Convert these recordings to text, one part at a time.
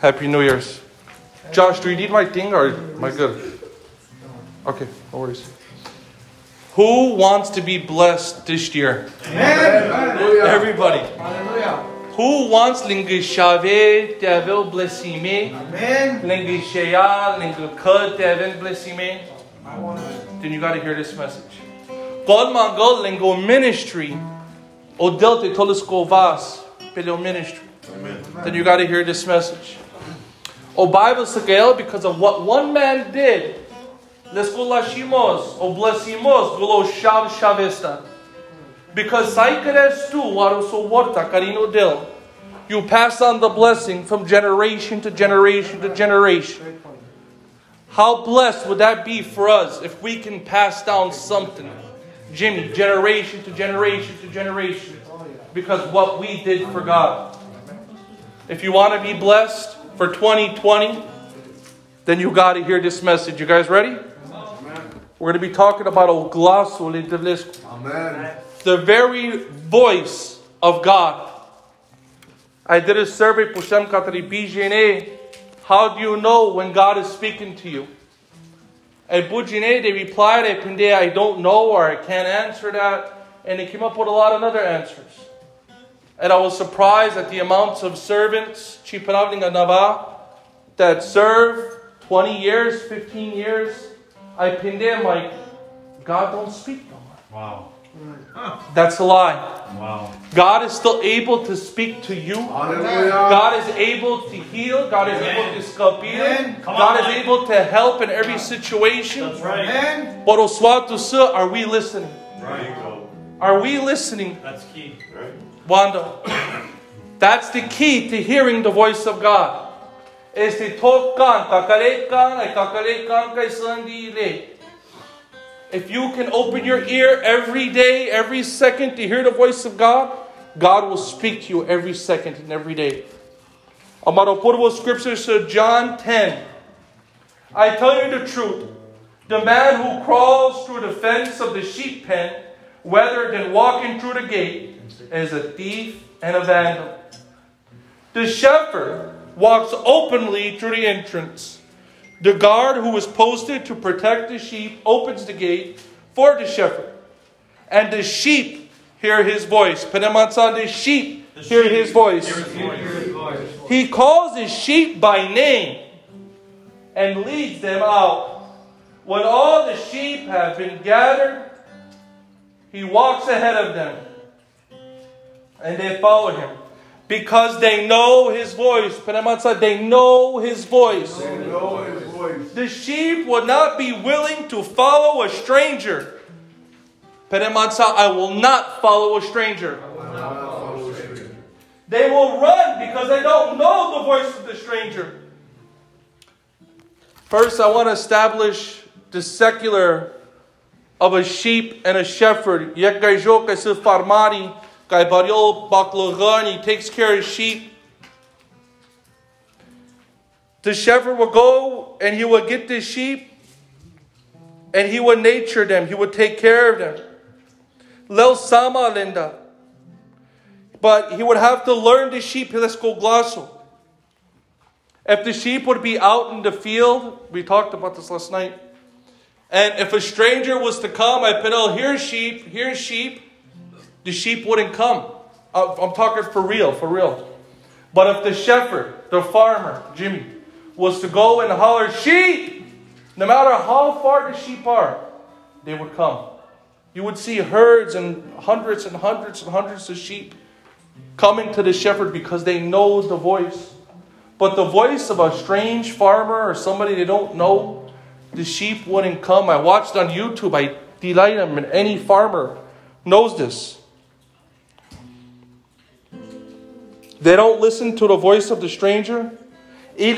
Happy New Year's. Josh, do you need my thing or am I good? Okay, no worries. Who wants to be blessed this year? Everybody. Hallelujah. Who wants lingishave devil blessime? Lingishaya lingukad devil blessime? Then you got to hear this message. God mango lingo ministry. O delte todos covas pelo ministry. Then you got to hear this message. O Bible because of what one man did. Les golashimos o blessimos gulo. Because saikeres tu soporta carino del. You pass on the blessing from generation to generation to generation. How blessed would that be for us if we can pass down something, Jimmy, generation to generation to generation, because what we did for God. If you want to be blessed for 2020, then you got to hear this message. You guys ready? We're going to be talking about o glasul Amen. the very voice of God. I did a survey Pushem Katari BGNA. How do you know when God is speaking to you? At Bujine, they replied, "I I don't know or I can't answer that. And they came up with a lot of other answers. And I was surprised at the amounts of servants, Chipanavlinga Nava, that serve 20 years, 15 years. I pinned I'm like, God don't speak no more. Wow. That's a lie. Wow. God is still able to speak to you. Hallelujah. God is able to heal. God is able to sculpir. God is able to help in every situation. That's right. But Oswatu Sa, are we listening? Right. Are we listening, That's key. Wanda? That's the key to hearing the voice of God. Sandile. If you can open your ear every day, every second to hear the voice of God, God will speak to you every second and every day. Amado Purvo scripture said, John 10. I tell you the truth. The man who crawls through the fence of the sheep pen, rather than walking through the gate, is a thief and a vandal. The shepherd walks openly through the entrance. The guard who is posted to protect the sheep opens the gate for the shepherd. And the sheep hear his voice. Penematsan, the sheep hear his voice. He calls his sheep by name and leads them out. When all the sheep have been gathered, he walks ahead of them. And they follow him. Because they know his voice. Penematsa, they know his voice. They know his voice. The sheep would not be willing to follow a stranger. Penematsa, I will not follow a stranger. They will run because they don't know the voice of the stranger. First, I want to establish the secular of a sheep and a shepherd. Yek gaijo kai se farmari, kai baryo baklogani takes care of sheep. The shepherd will go and he will get the sheep and he would nature them. He would take care of them. Lel sama linda. But he would have to learn the sheep. Let's go glasso. If the sheep would be out in the field, we talked about this last night. And if a stranger was to come, I put, oh, here's sheep, here's sheep, the sheep wouldn't come. Uh, I'm talking for real, for real. But if the shepherd, the farmer, Jimmy, was to go and holler, sheep, no matter how far the sheep are, they would come. You would see herds and hundreds and hundreds and hundreds of sheep coming to the shepherd because they know the voice. But the voice of a strange farmer or somebody they don't know, the sheep wouldn't come. I watched on YouTube, I delight them, and any farmer knows this. They don't listen to the voice of the stranger. They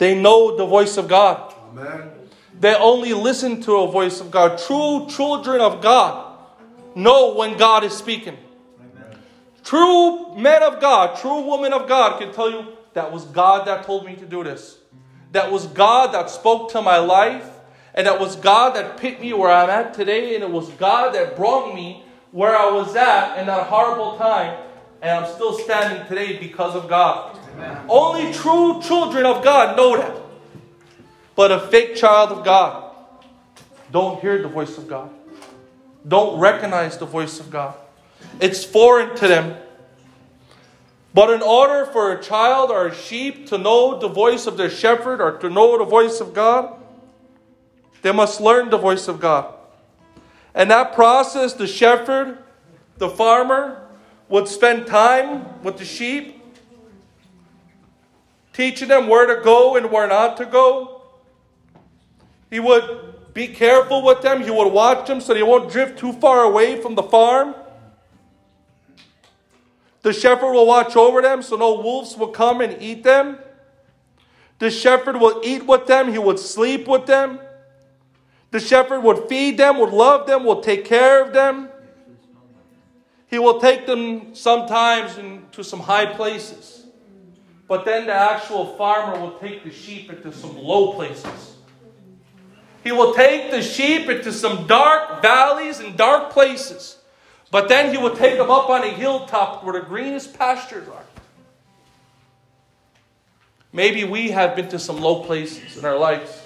know the voice of God. Amen. They only listen to a voice of God. True children of God know when God is speaking. True men of God, true women of God can tell you that was God that told me to do this. That was God that spoke to my life. And that was God that put me where I'm at today. And it was God that brought me where I was at in that horrible time. and I'm still standing today because of God. Amen. Only true children of God know that. But a fake child of God don't hear the voice of God, don't recognize the voice of God. It's foreign to them. But in order for a child or a sheep to know the voice of their shepherd or to know the voice of God, they must learn the voice of God. And that process, the shepherd, the farmer, would spend time with the sheep, teaching them where to go and where not to go. He would be careful with them. He would watch them so they won't drift too far away from the farm. The shepherd will watch over them so no wolves will come and eat them. The shepherd will eat with them, he would sleep with them. The shepherd would feed them, would love them, would take care of them. He will take them sometimes into some high places. But then the actual farmer will take the sheep into some low places. He will take the sheep into some dark valleys and dark places. But then he will take them up on a hilltop where the greenest pastures are. Maybe we have been to some low places in our lives.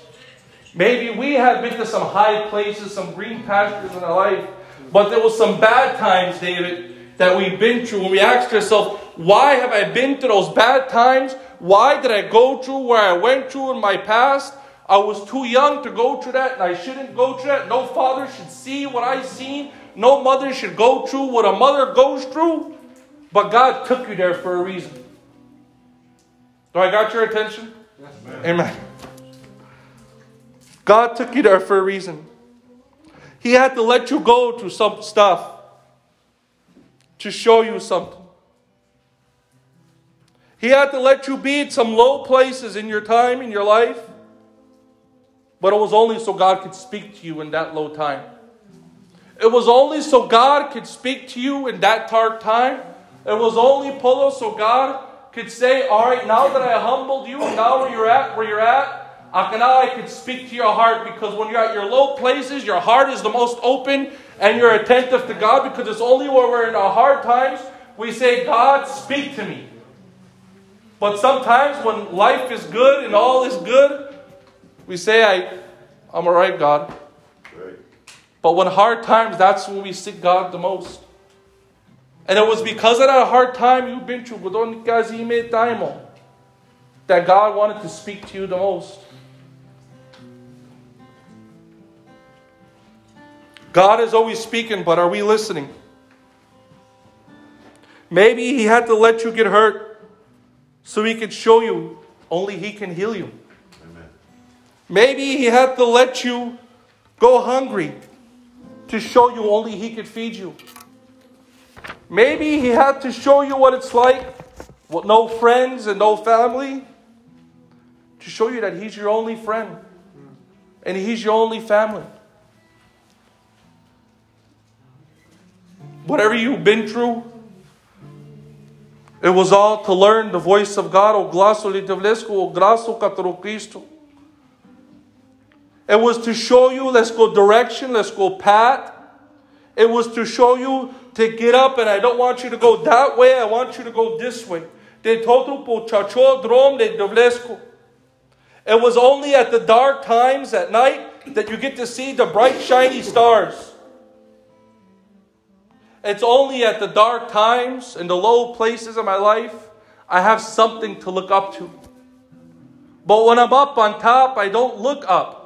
Maybe we have been to some high places, some green pastures in our life. But there was some bad times, David, that we've been through. When we asked ourselves, why have I been to those bad times? Why did I go through where I went through in my past? I was too young to go through that, and I shouldn't go through that. No father should see what I've seen. No mother should go through what a mother goes through, but God took you there for a reason. Do I got your attention? Yes, Amen. God took you there for a reason. He had to let you go through some stuff to show you something. He had to let you be at some low places in your time, in your life, but it was only so God could speak to you in that low time. It was only so God could speak to you in that dark time. It was only Polo so God could say, All right, now that I humbled you, now where you're at, where you're at, now I could speak to your heart because when you're at your low places, your heart is the most open and you're attentive to God because it's only when we're in our hard times we say, God, speak to me. But sometimes when life is good and all is good, we say, I, I'm all right, God. But when hard times, that's when we seek God the most. And it was because of that hard time you've been through, that God wanted to speak to you the most. God is always speaking, but are we listening? Maybe He had to let you get hurt so He could show you only He can heal you. Amen. Maybe He had to let you go hungry to show you only He could feed you. Maybe He had to show you what it's like with no friends and no family to show you that He's your only friend and He's your only family. Whatever you've been through, it was all to learn the voice of God, o litevlesco, o Cristo. It was to show you, let's go direction, let's go path. It was to show you to get up, and I don't want you to go that way, I want you to go this way. It was only at the dark times at night that you get to see the bright, shiny stars. It's only at the dark times and the low places of my life I have something to look up to. But when I'm up on top, I don't look up.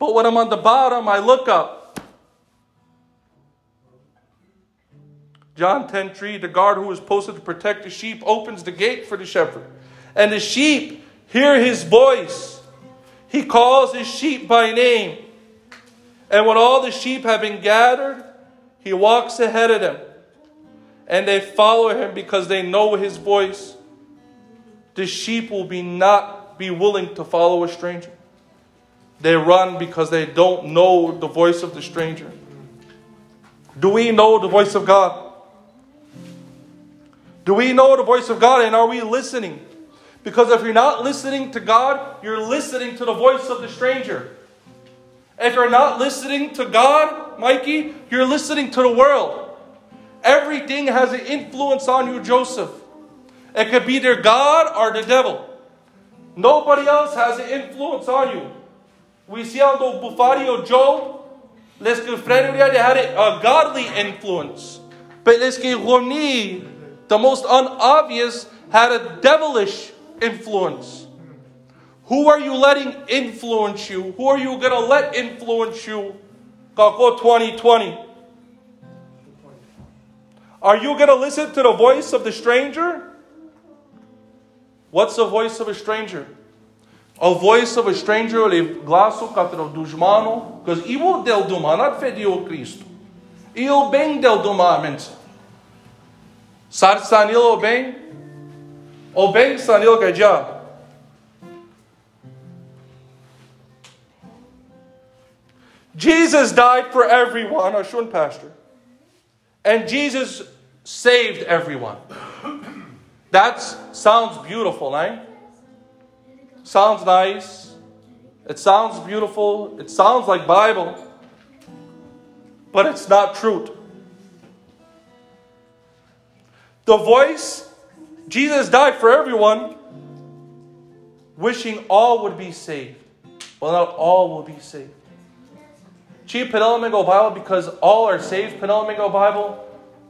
But when I'm on the bottom, I look up. John 10 3, the guard who is posted to protect the sheep opens the gate for the shepherd. And the sheep hear his voice. He calls his sheep by name. And when all the sheep have been gathered, he walks ahead of them, and they follow him because they know his voice. The sheep will be not be willing to follow a stranger. They run because they don't know the voice of the stranger. Do we know the voice of God? Do we know the voice of God and are we listening? Because if you're not listening to God, you're listening to the voice of the stranger. If you're not listening to God, Mikey, you're listening to the world. everything has an influence on you, Joseph. It could be their God or the devil. Nobody else has an influence on you. We see how the Bukhari of Job, les que frère they had a godly influence. But les que Roni, the most unobvious, had a devilish influence. Who are you letting influence you? Who are you going to let influence you? Kako 2020. Are you going to listen to the voice of the stranger? What's the voice of a stranger? A voice of a stranger, le glasso contra o dushmano, because evil del duma, not fede o Cristo. E o bem del duma, mensa. Sar sanil o bem? O bem sanil. Jesus died for everyone, our shun pastor. And Jesus saved everyone. That sounds beautiful, eh? Sounds nice. It sounds beautiful. It sounds like Bible. But it's not truth. The voice, Jesus died for everyone, wishing all would be saved. Well, not all will be saved. Chief Penelemingo Bible, because all are saved, Penelemingo Bible,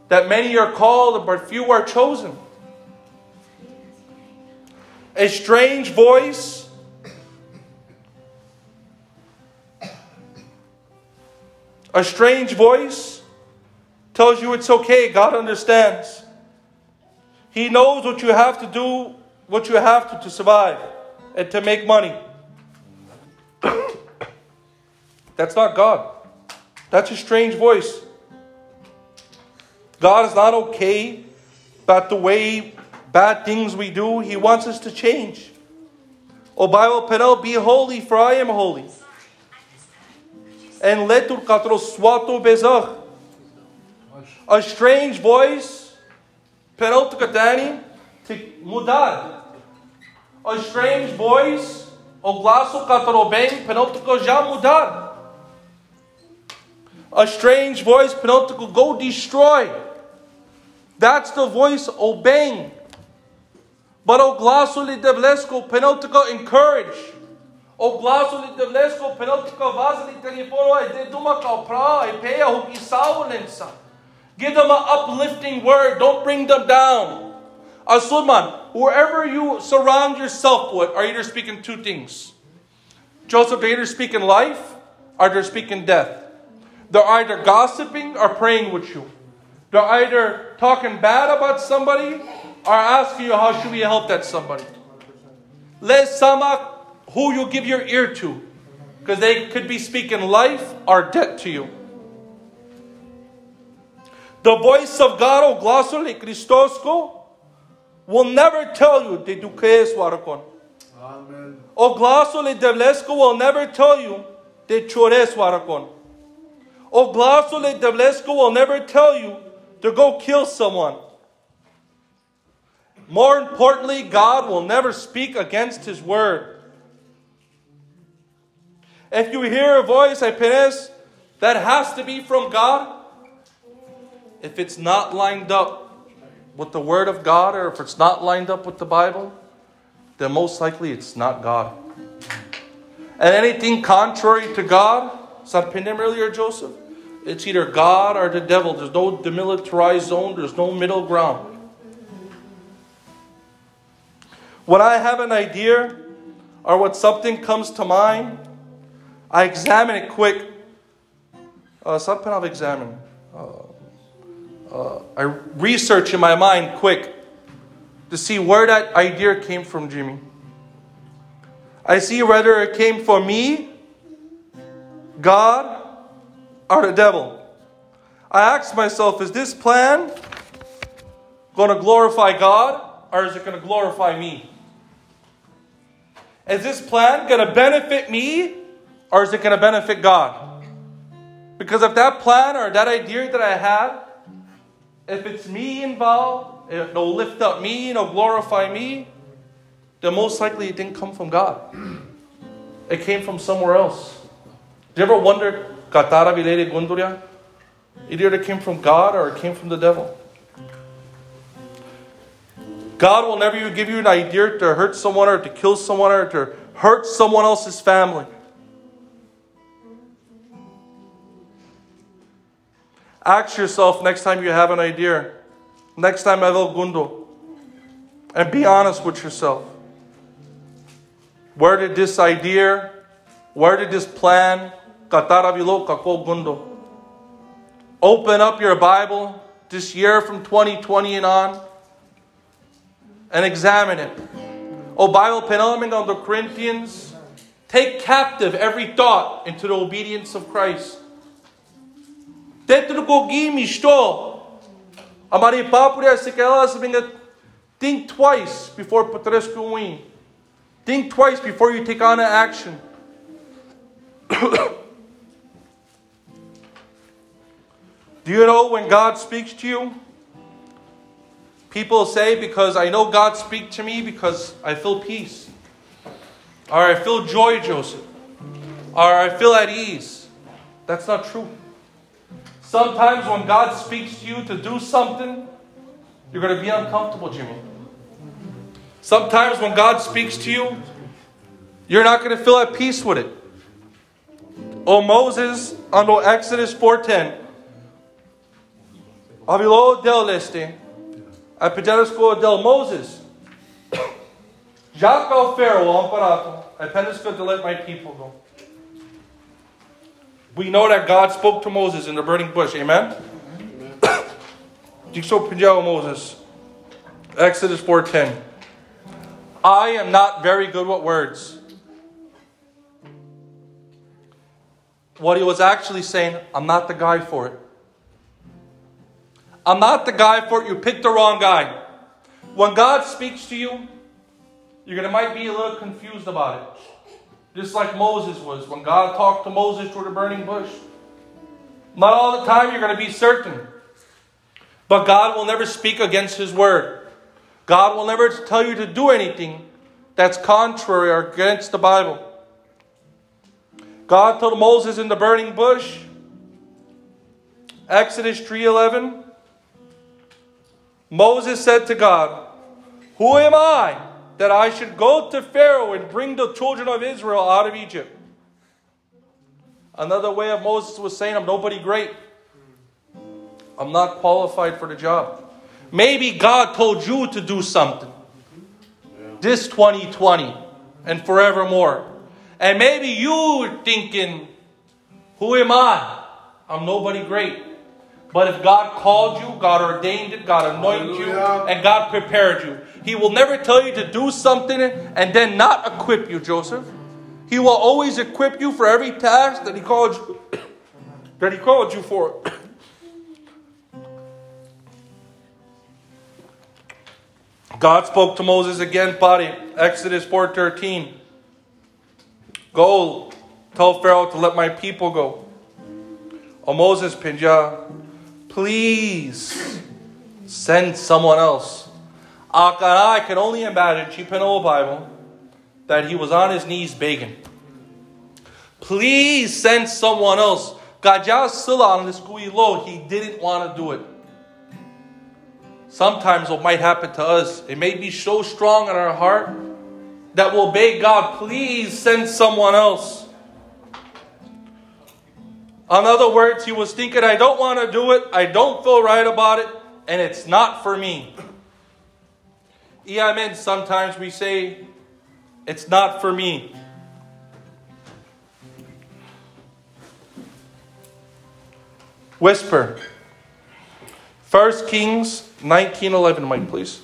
that many are called, but few are chosen a strange voice. A strange voice tells you it's okay, God understands. He knows what you have to do, what you have to to survive and to make money. That's not God. That's a strange voice. God is not okay about the way bad things we do, He wants us to change. O Bible penal, be holy, for I am holy. And letur katroswato bezach. A strange voice, penal tukatani, mudar. A strange voice, o glasso katrobem, penal já mudar. A strange voice, penal go destroy. That's the voice obeying. But o glasul devlesko penaltico encourage. O glasul li devlesko penaltico vasili telefono e de duma pra e peia hu isaulensa. Give them an uplifting word. Don't bring them down. Asulman, wherever you surround yourself with, are either speaking two things. Joseph, either speaking life or they're speaking death. They're either gossiping or praying with you. They're either talking bad about somebody are asking you how should we help that somebody. Let sama who you give your ear to, because they could be speaking life or death to you. The voice of God, o glasul e Christosco, will never tell you de tu crees warakon. Amen. O glasul e devlesco will never tell you de chores warakon. O glasul e devlesco will never tell you to go kill someone. More importantly, God will never speak against His word. If you hear a voice, I Penes, that has to be from God, if it's not lined up with the Word of God or if it's not lined up with the Bible, then most likely it's not God. And anything contrary to God, Sarpindim earlier, Joseph, it's either God or the devil. There's no demilitarized zone, there's no middle ground. When I have an idea or when something comes to mind, I examine it quick. Uh, something I've examined. Uh, uh, I research in my mind quick to see where that idea came from, Jimmy. I see whether it came from me, God, or the devil. I ask myself, is this plan going to glorify God or is it going to glorify me? Is this plan going to benefit me or is it going to benefit God? Because if that plan or that idea that I have, if it's me involved, it'll lift up me, it'll glorify me, then most likely it didn't come from God. It came from somewhere else. Do you ever wonder, Katara Vilere Gunduria? It either came from God or it came from the devil. God will never give you an idea to hurt someone or to kill someone or to hurt someone else's family. Ask yourself next time you have an idea, next time I will gundo, and be honest with yourself. Where did this idea, where did this plan? Open up your Bible this year from 2020 and on and examine it. O Bible penalming on the Corinthians, take captive every thought into the obedience of Christ. Dentro do gimi estou. Amari papuri asikelas think twice before putresku win. Think twice before you take on an action. Do you know when God speaks to you? People say, because I know God speak to me because I feel peace. Or I feel joy, Joseph. Or I feel at ease. That's not true. Sometimes when God speaks to you to do something, you're going to be uncomfortable, Jimmy. Sometimes when God speaks to you, you're not going to feel at peace with it. Oh Moses, under Exodus 4.10, Avilo del este, a pediresco del Moses. O Pharaoh amparato, a penisco to let my people go. We know that God spoke to Moses in the burning bush. Amen? Dixo pediu Moses. Exodus 4.10. I am not very good with words. What he was actually saying, I'm not the guy for it. I'm not the guy for it. You picked the wrong guy. When God speaks to you, you're going to might be a little confused about it. Just like Moses was when God talked to Moses through the burning bush. Not all the time you're going to be certain. But God will never speak against his word. God will never tell you to do anything that's contrary or against the Bible. God told Moses in the burning bush, Exodus 3:11, Moses said to God, Who am I that I should go to Pharaoh and bring the children of Israel out of Egypt? Another way of Moses was saying, I'm nobody great. I'm not qualified for the job. Maybe God told you to do something this 2020 and forevermore. And maybe you are thinking, Who am I? I'm nobody great. But if God called you, God ordained it, God anointed you, and God prepared you, He will never tell you to do something and then not equip you, Joseph. He will always equip you for every task that He called you, that He called you for. God spoke to Moses again, body, Exodus 4:13. Go, tell Pharaoh to let my people go. Oh Moses, Pinja, Please send someone else. I can only imagine, Chipeno Bible, that he was on his knees begging. Please send someone else. Sila on this low, he didn't want to do it. Sometimes what might happen to us, it may be so strong in our heart that we'll beg God, please send someone else. In other words, he was thinking, I don't want to do it, I don't feel right about it, and it's not for me. Yeah, sometimes we say, it's not for me. Whisper. First Kings 19:11, Mike, please.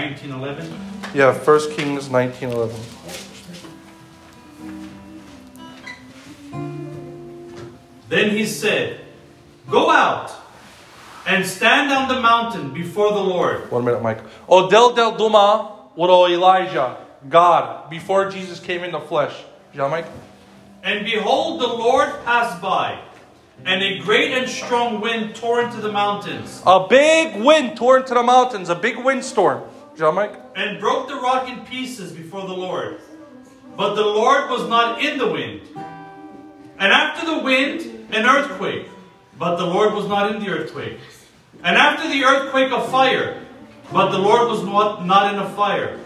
1911? Yeah, 1 Kings 19:11. Then he said, Go out and stand on the mountain before the Lord. One minute, Mike. Odel del Duma, what Elijah, God, before Jesus came in the flesh. Yeah, Mike? And behold, the Lord passed by, And a great and strong wind tore into the mountains, A big wind tore into the mountains, a big windstorm. John Mike? and broke the rock in pieces before the Lord. But the Lord was not in the wind. And after the wind, an earthquake. But the Lord was not in the earthquake. And after the earthquake, a fire. But the Lord was not, not in a fire.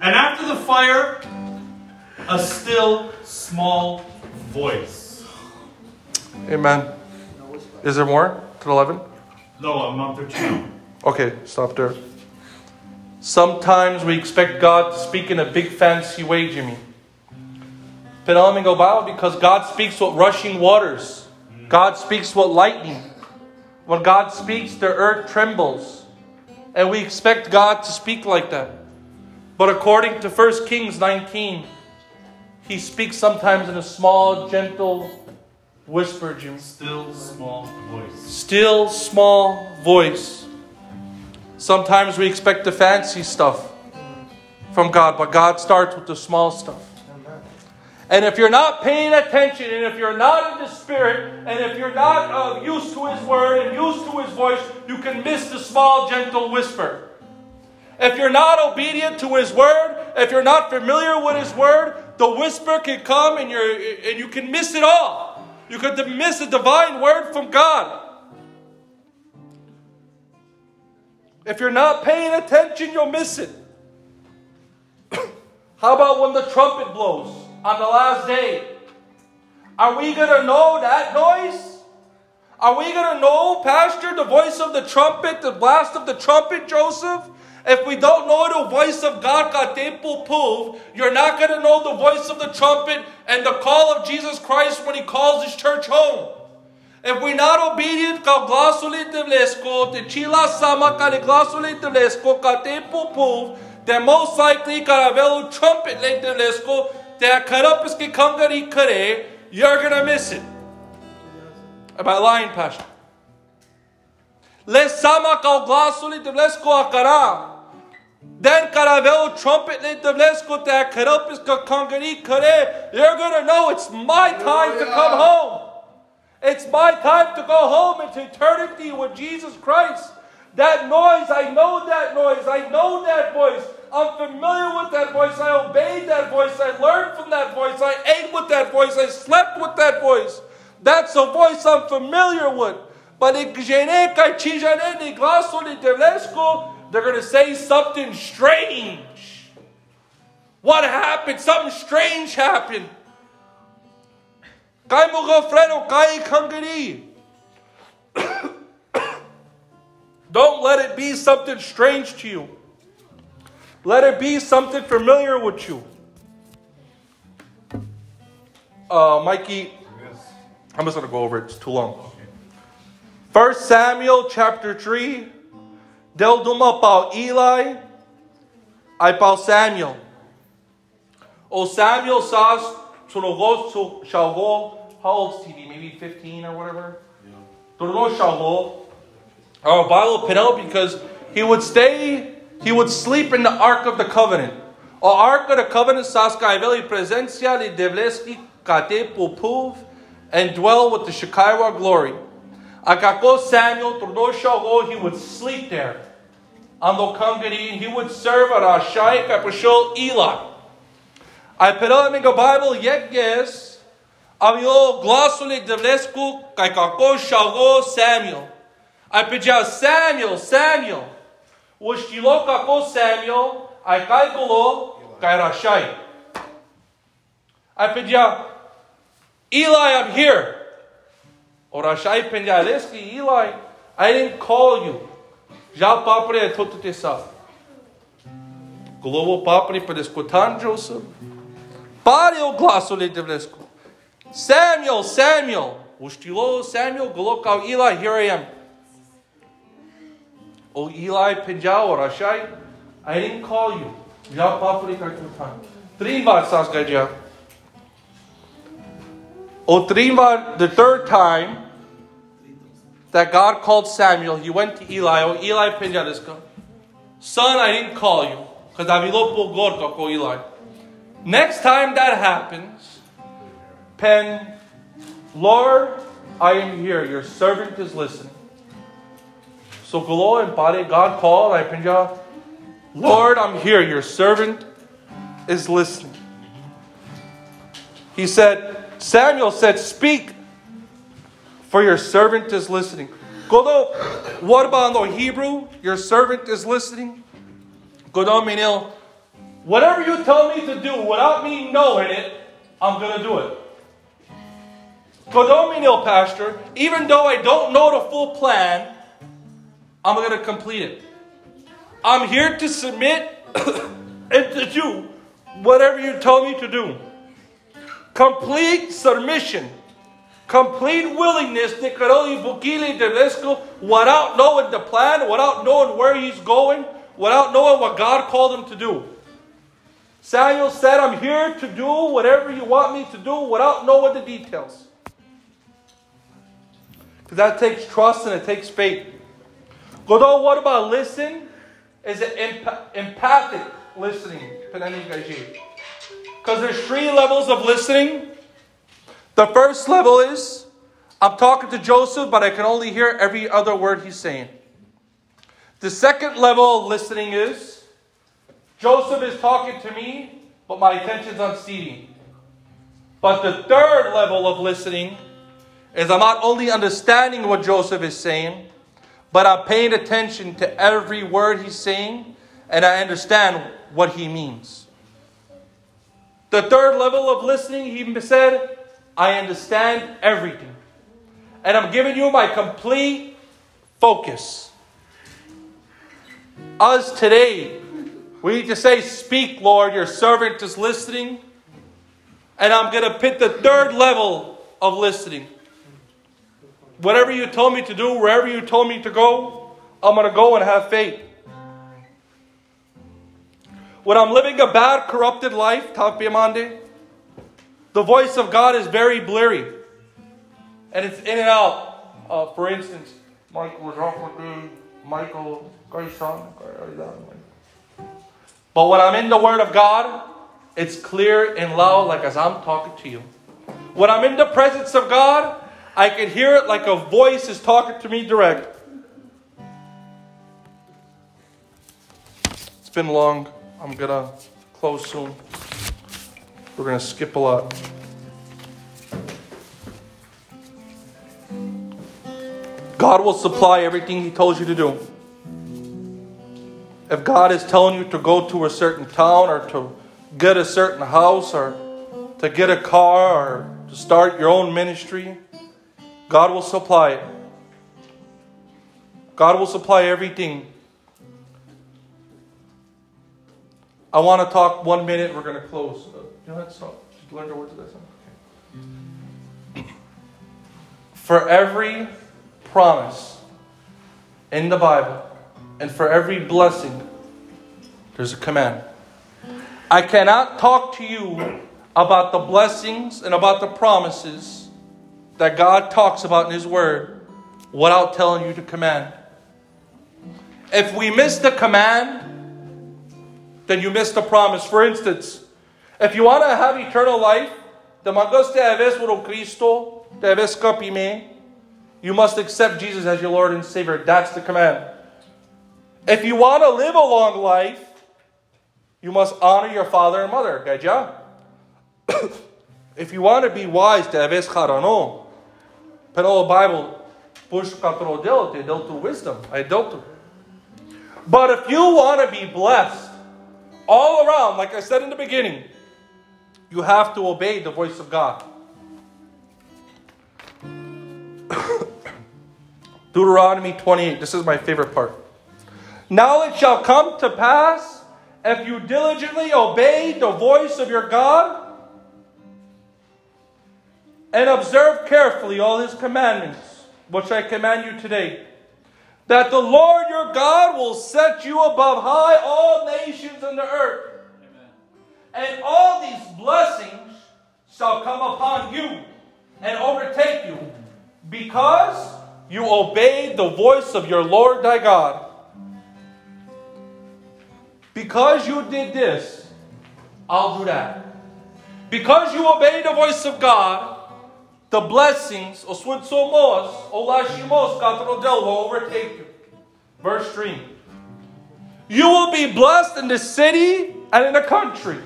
And after the fire, a still small voice. Amen. Is there more to 11? No, I'm on 13. Okay, stop there. Sometimes we expect God to speak in a big fancy way, Jimmy. Go Bible because God speaks with rushing waters. God speaks with lightning. When God speaks, the earth trembles. And we expect God to speak like that. But according to 1 Kings 19, he speaks sometimes in a small, gentle whisper, Jimmy. Still small voice. Still small voice. Sometimes we expect the fancy stuff from God, but God starts with the small stuff. And if you're not paying attention, and if you're not in the Spirit, and if you're not uh, used to His Word and used to His voice, you can miss the small, gentle whisper. If you're not obedient to His Word, if you're not familiar with His Word, the whisper can come and, you're, and you can miss it all. You could miss a divine word from God. If you're not paying attention, you'll miss it. How about when the trumpet blows on the last day? Are we going to know that noise? Are we going to know, Pastor, the voice of the trumpet, the blast of the trumpet, Joseph? If we don't know the voice of God, you're not going to know the voice of the trumpet and the call of Jesus Christ when He calls His church home. If we're not obedient, ka glasuli devlesko, te chila sama ka le glasuli devlesko, ka te pupuv, then most likely ka velu trumpet le devlesko, te karapis ki kangari kare, you're gonna miss it. Am I lying, Pastor? Le sama ka glasuli devlesko akara. Then karavel trumpet le devlesko te karapis ka kangari kare, you're gonna know it's my time to come home. It's my time to go home into eternity with Jesus Christ. That noise, I know that noise. I know that voice. I'm familiar with that voice. I obeyed that voice. I learned from that voice. I ate with that voice. I slept with that voice. That's a voice I'm familiar with. But they're going to say something strange. What happened? Something strange happened. Kay mo ka freno kay kangari. Don't let it be something strange to you. Let it be something familiar with you. Uh, Mikey, I'm just going to go over it. It's too long. First Samuel chapter 3. Del duma pau Eli. I pau Samuel. O Samuel says to the to Shaul. How old's TV? Maybe 15 or whatever? To the Shaul. Our Bible out because he would stay, he would sleep in the Ark of the Covenant. O Ark of the Covenant saskai veli presencia li devleski kate pupuv and dwell with the Shekinah glory. Akako Samuel, Shaul, he would sleep there. The Kangari, he would serve at Ashai Kapashol Eli. I put in the Bible, yet yes, avio glosule devlesku kaikako Shaul Samuel. I pediu Samuel, Samuel. Ushkilo kako Samuel, I kaikulo kairashai. I pediu Eli, I'm here. Or Rashai penjaleski, Eli, I didn't call you. Já papre tudo te sa. Globo papre para escutar, Joseph. Pare o glasso le devlesco. Samuel, Samuel. Ustilo Samuel, golokau Eli, here I am. O Eli Pinjao Rashai, I didn't call you. Já papre kartutan. Trimvar sas gaja. O trimvar, the third time that God called Samuel, he went to Eli. O Eli Pinjaliska. Son, I didn't call you. Because Avilopo Gorka Eli. Next time that happens, pen, Lord, I am here. Your servant is listening. So gulo and pare God called. I pinja. Lord, I'm here. Your servant is listening. He said, Samuel said, Speak, for your servant is listening. Godo, what about the Hebrew? Your servant is listening. Godo minil. Whatever you tell me to do without me knowing it, I'm going to do it. Godo minil, Pastor. Even though I don't know the full plan, I'm going to complete it. I'm here to submit and to do whatever you tell me to do. Complete submission, complete willingness to without knowing the plan, without knowing where he's going, without knowing what God called him to do. Samuel said, I'm here to do whatever you want me to do without knowing the details. Because that takes trust and it takes faith. Godot, what about listen? Is it empathic listening? Because there's three levels of listening. The first level is I'm talking to Joseph, but I can only hear every other word he's saying. The second level of listening is Joseph is talking to me, but my attention's on Stevie. But the third level of listening is I'm not only understanding what Joseph is saying, but I'm paying attention to every word he's saying and I understand what he means. The third level of listening, he said, I understand everything. And I'm giving you my complete focus. Us today, we need to say, Speak, Lord, your servant is listening. And I'm going to put the third level of listening. Whatever you told me to do, wherever you told me to go, I'm going to go and have faith. When I'm living a bad, corrupted life, the voice of God is very blurry. And it's in and out. Uh, for instance, Michael was off with me, Michael, but when I'm in the Word of God, it's clear and loud, like as I'm talking to you. When I'm in the presence of God, I can hear it like a voice is talking to me direct. It's been long. I'm going to close soon. We're going to skip a lot. God will supply everything He told you to do. If God is telling you to go to a certain town or to get a certain house or to get a car or to start your own ministry, God will supply it. God will supply everything I want to talk one minute. We're going to close. Uh, you know that song? Did you learn the words of that song? Okay. For every promise in the Bible and for every blessing, there's a command. I cannot talk to you about the blessings and about the promises that God talks about in His Word without telling you to command. If we miss the command, then you miss the promise. For instance, if you want to have eternal life, the mangas te por Cristo, te aves kapime, you must accept Jesus as your Lord and Savior. That's the command. If you want to live a long life, you must honor your father and mother. Gaja. if you want to be wise, te aves charano. Pero Bible, push katro te del to wisdom. I dealt to. But if you want to be blessed, all around, like I said in the beginning, you have to obey the voice of God. Deuteronomy 28, this is my favorite part. Now it shall come to pass if you diligently obey the voice of your God and observe carefully all his commandments, which I command you today that the Lord your God will set you above high all nations in the earth. Amen. And all these blessings shall come upon you and overtake you because you obeyed the voice of your Lord thy God. Because you did this, I'll do that. Because you obeyed the voice of God, the blessings, o swud somos, o lashimos, will overtake you. Verse 3. You will be blessed in the city and in the country.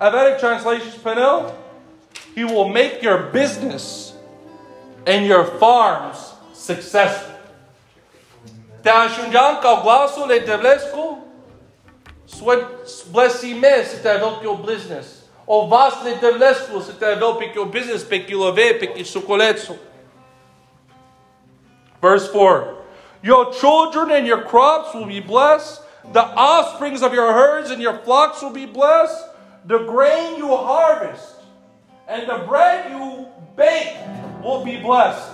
Average translations, Penel. He will make your business and your farms successful. Te ajungeam ca glasul le devlescu, swed blessime să te avel pe o business. O vas le devlescu să te avel pe o business, pe kilove, pe sucolețu. Verse 4. Your children and your crops will be blessed. The offsprings of your herds and your flocks will be blessed. The grain you harvest and the bread you bake will be blessed.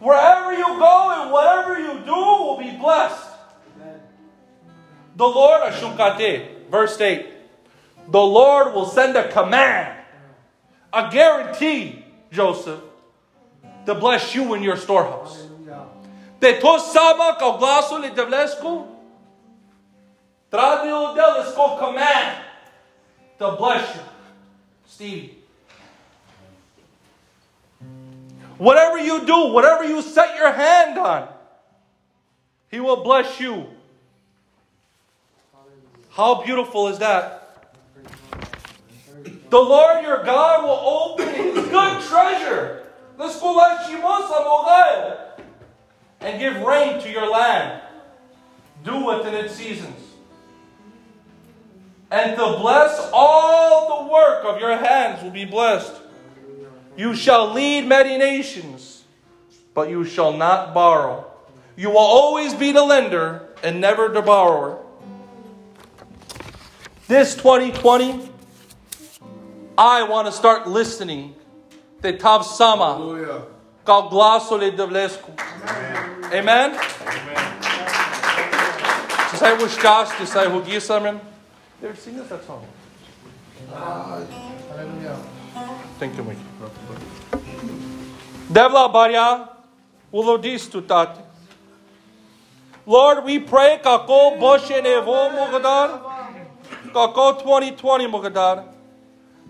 Wherever you go and whatever you do will be blessed. The Lord, Ashunkate, verse 8, the Lord will send a command, a guarantee, Joseph, to bless you in your storehouse. Te to sama kao glasul i devlesku, tradil delesko command to bless you. Steve. Whatever you do, whatever you set your hand on, He will bless you. How beautiful is that? The Lord your God will open His good treasure. And give rain to your land. Do it in its seasons. And to bless all the work of your hands will be blessed. You shall lead many nations, but you shall not borrow. You will always be the lender and never the borrower. This 2020, I want to start listening to Tav Sama, Hallelujah. Kal glasole devlesku. Amen? Să sai ușcaști, să ai hugisamen. They would sing us that song. Hallelujah. Thank you, Mike. Devla Barya, Ulodistu Tate. Lord, we pray kako Boshe Nevo Mogadar, kako 2020 Mogadar,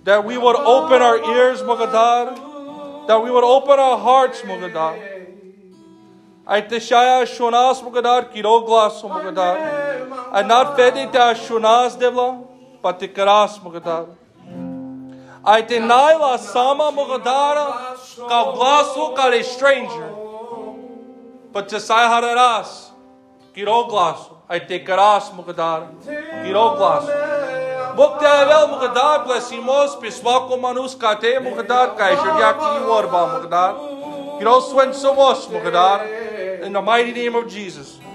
that we would open our ears Mogadar, that we would open our hearts Mogadar. Aiteshaya Shunas Mogadar, Kiroglas Mogadar, and not Fedita Shunas Devla, but. I deny la sama mogadara ka glasu ka stranger. But to sai hararas, kiro glasu. I te karas mogadara, kiro glasu. Bok te avel mogadar blesimos piswako manus kate mogadar ka ishuryak iwarba mogadar. Kiro swen somos mogadar. In the mighty name of Jesus.